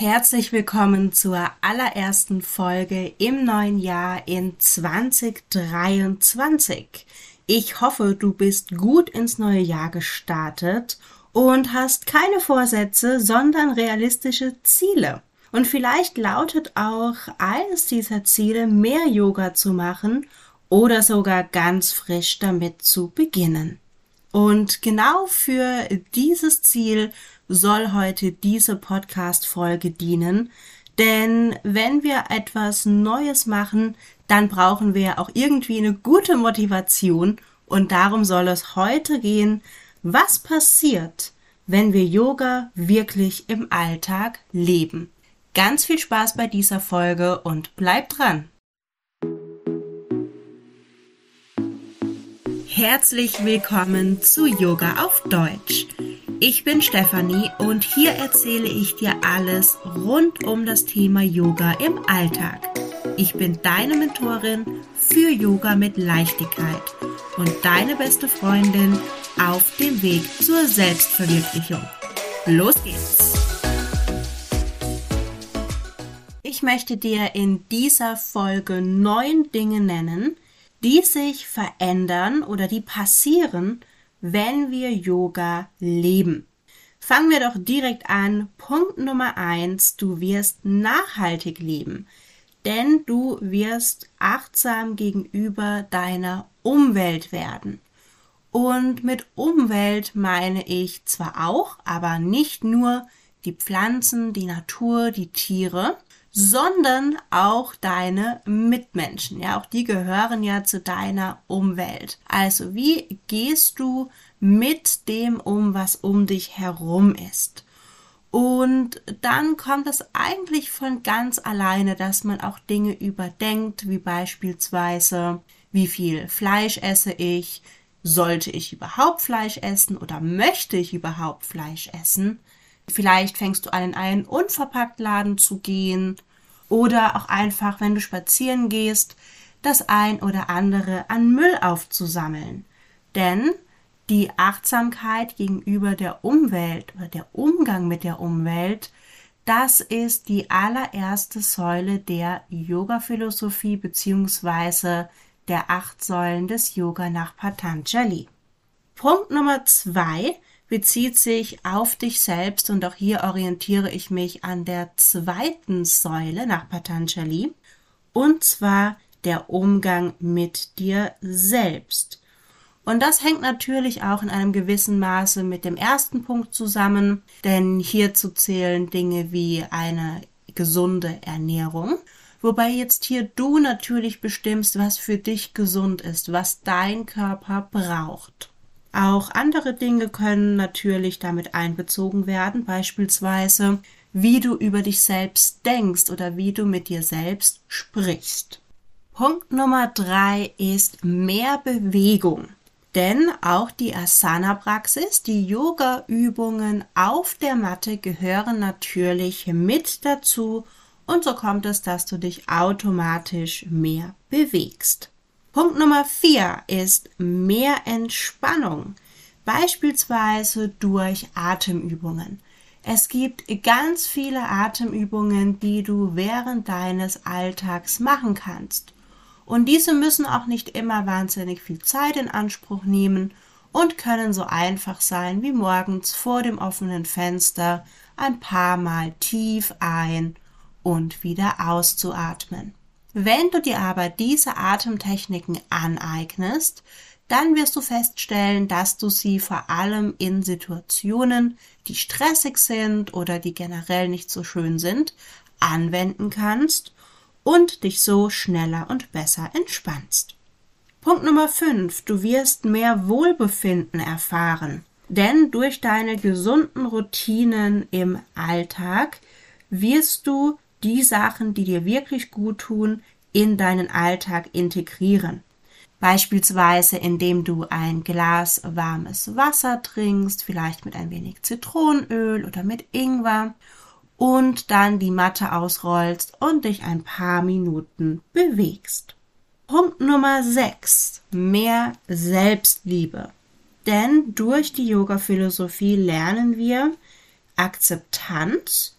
Herzlich willkommen zur allerersten Folge im neuen Jahr in 2023. Ich hoffe, du bist gut ins neue Jahr gestartet und hast keine Vorsätze, sondern realistische Ziele. Und vielleicht lautet auch eines dieser Ziele, mehr Yoga zu machen oder sogar ganz frisch damit zu beginnen. Und genau für dieses Ziel soll heute diese Podcast-Folge dienen. Denn wenn wir etwas Neues machen, dann brauchen wir auch irgendwie eine gute Motivation. Und darum soll es heute gehen, was passiert, wenn wir Yoga wirklich im Alltag leben. Ganz viel Spaß bei dieser Folge und bleibt dran! Herzlich willkommen zu Yoga auf Deutsch. Ich bin Stefanie und hier erzähle ich dir alles rund um das Thema Yoga im Alltag. Ich bin deine Mentorin für Yoga mit Leichtigkeit und deine beste Freundin auf dem Weg zur Selbstverwirklichung. Los geht's! Ich möchte dir in dieser Folge neun Dinge nennen, die sich verändern oder die passieren, wenn wir Yoga leben. Fangen wir doch direkt an. Punkt Nummer eins, du wirst nachhaltig leben, denn du wirst achtsam gegenüber deiner Umwelt werden. Und mit Umwelt meine ich zwar auch, aber nicht nur die Pflanzen, die Natur, die Tiere, sondern auch deine Mitmenschen. Ja, auch die gehören ja zu deiner Umwelt. Also, wie gehst du mit dem um, was um dich herum ist? Und dann kommt es eigentlich von ganz alleine, dass man auch Dinge überdenkt, wie beispielsweise, wie viel Fleisch esse ich? Sollte ich überhaupt Fleisch essen oder möchte ich überhaupt Fleisch essen? Vielleicht fängst du an, in einen Unverpacktladen zu gehen oder auch einfach, wenn du spazieren gehst, das ein oder andere an Müll aufzusammeln. Denn die Achtsamkeit gegenüber der Umwelt oder der Umgang mit der Umwelt, das ist die allererste Säule der Yoga-Philosophie beziehungsweise der acht Säulen des Yoga nach Patanjali. Punkt Nummer zwei bezieht sich auf dich selbst und auch hier orientiere ich mich an der zweiten Säule nach Patanjali und zwar der Umgang mit dir selbst. Und das hängt natürlich auch in einem gewissen Maße mit dem ersten Punkt zusammen, denn hierzu zählen Dinge wie eine gesunde Ernährung, wobei jetzt hier du natürlich bestimmst, was für dich gesund ist, was dein Körper braucht. Auch andere Dinge können natürlich damit einbezogen werden, beispielsweise wie du über dich selbst denkst oder wie du mit dir selbst sprichst. Punkt Nummer drei ist mehr Bewegung. Denn auch die Asana-Praxis, die Yoga-Übungen auf der Matte gehören natürlich mit dazu und so kommt es, dass du dich automatisch mehr bewegst. Punkt Nummer vier ist mehr Entspannung, beispielsweise durch Atemübungen. Es gibt ganz viele Atemübungen, die du während deines Alltags machen kannst. Und diese müssen auch nicht immer wahnsinnig viel Zeit in Anspruch nehmen und können so einfach sein wie morgens vor dem offenen Fenster ein paar Mal tief ein und wieder auszuatmen. Wenn du dir aber diese Atemtechniken aneignest, dann wirst du feststellen, dass du sie vor allem in Situationen, die stressig sind oder die generell nicht so schön sind, anwenden kannst und dich so schneller und besser entspannst. Punkt Nummer 5. Du wirst mehr Wohlbefinden erfahren. Denn durch deine gesunden Routinen im Alltag wirst du die Sachen, die dir wirklich gut tun, in deinen Alltag integrieren. Beispielsweise indem du ein Glas warmes Wasser trinkst, vielleicht mit ein wenig Zitronenöl oder mit Ingwer und dann die Matte ausrollst und dich ein paar Minuten bewegst. Punkt Nummer 6. Mehr Selbstliebe. Denn durch die Yoga-Philosophie lernen wir Akzeptanz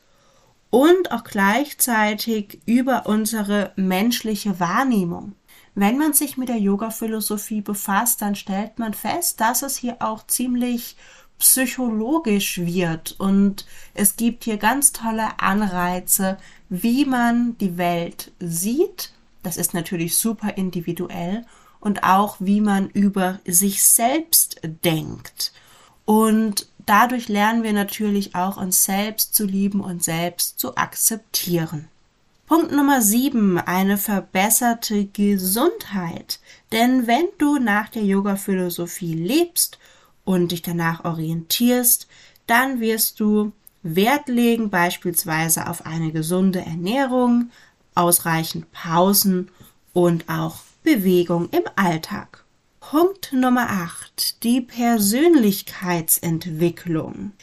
und auch gleichzeitig über unsere menschliche Wahrnehmung. Wenn man sich mit der Yoga-Philosophie befasst, dann stellt man fest, dass es hier auch ziemlich psychologisch wird und es gibt hier ganz tolle Anreize, wie man die Welt sieht. Das ist natürlich super individuell und auch wie man über sich selbst denkt. Und dadurch lernen wir natürlich auch uns selbst zu lieben und selbst zu akzeptieren. Punkt Nummer sieben, eine verbesserte Gesundheit. Denn wenn du nach der Yoga-Philosophie lebst und dich danach orientierst, dann wirst du Wert legen beispielsweise auf eine gesunde Ernährung, ausreichend Pausen und auch Bewegung im Alltag. Punkt Nummer 8. Die Persönlichkeitsentwicklung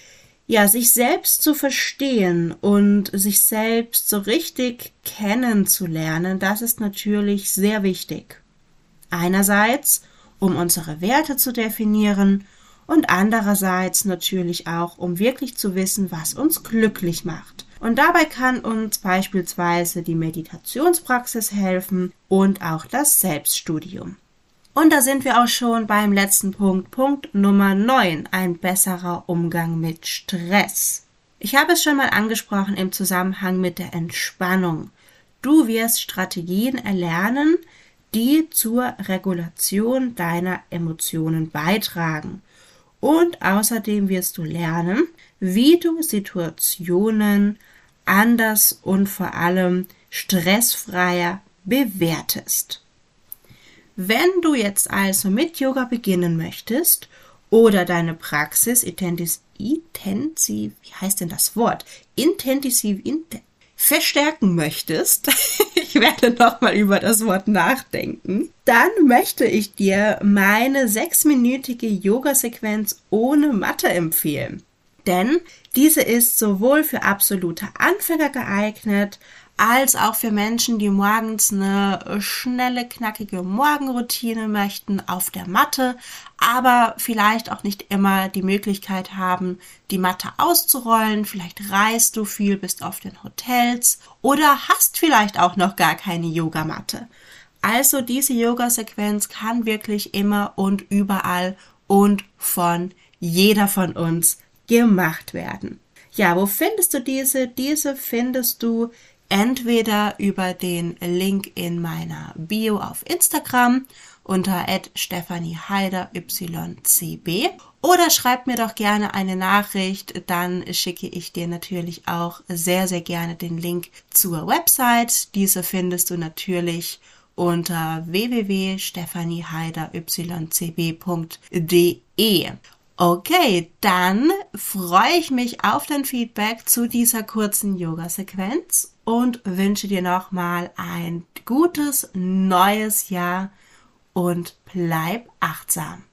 ja, sich selbst zu verstehen und sich selbst so richtig kennenzulernen, das ist natürlich sehr wichtig. Einerseits, um unsere Werte zu definieren und andererseits natürlich auch, um wirklich zu wissen, was uns glücklich macht. Und dabei kann uns beispielsweise die Meditationspraxis helfen und auch das Selbststudium. Und da sind wir auch schon beim letzten Punkt, Punkt Nummer 9, ein besserer Umgang mit Stress. Ich habe es schon mal angesprochen im Zusammenhang mit der Entspannung. Du wirst Strategien erlernen, die zur Regulation deiner Emotionen beitragen. Und außerdem wirst du lernen, wie du Situationen anders und vor allem stressfreier bewertest. Wenn du jetzt also mit Yoga beginnen möchtest oder deine Praxis intensiv, intensiv wie heißt denn das Wort? Intensiv, int verstärken möchtest, ich werde nochmal über das Wort nachdenken, dann möchte ich dir meine sechsminütige Yoga-Sequenz ohne Matte empfehlen. Denn diese ist sowohl für absolute Anfänger geeignet, als auch für Menschen, die morgens eine schnelle, knackige Morgenroutine möchten auf der Matte, aber vielleicht auch nicht immer die Möglichkeit haben, die Matte auszurollen. Vielleicht reist du viel, bist auf den Hotels oder hast vielleicht auch noch gar keine Yogamatte. Also diese Yoga-Sequenz kann wirklich immer und überall und von jeder von uns gemacht werden. Ja, wo findest du diese? Diese findest du entweder über den Link in meiner Bio auf Instagram unter @stephanieheider_ycb oder schreib mir doch gerne eine Nachricht, dann schicke ich dir natürlich auch sehr sehr gerne den Link zur Website. Diese findest du natürlich unter www.stephanieheiderycb.de. Okay, dann freue ich mich auf dein Feedback zu dieser kurzen Yoga-Sequenz und wünsche dir nochmal ein gutes neues Jahr und bleib achtsam.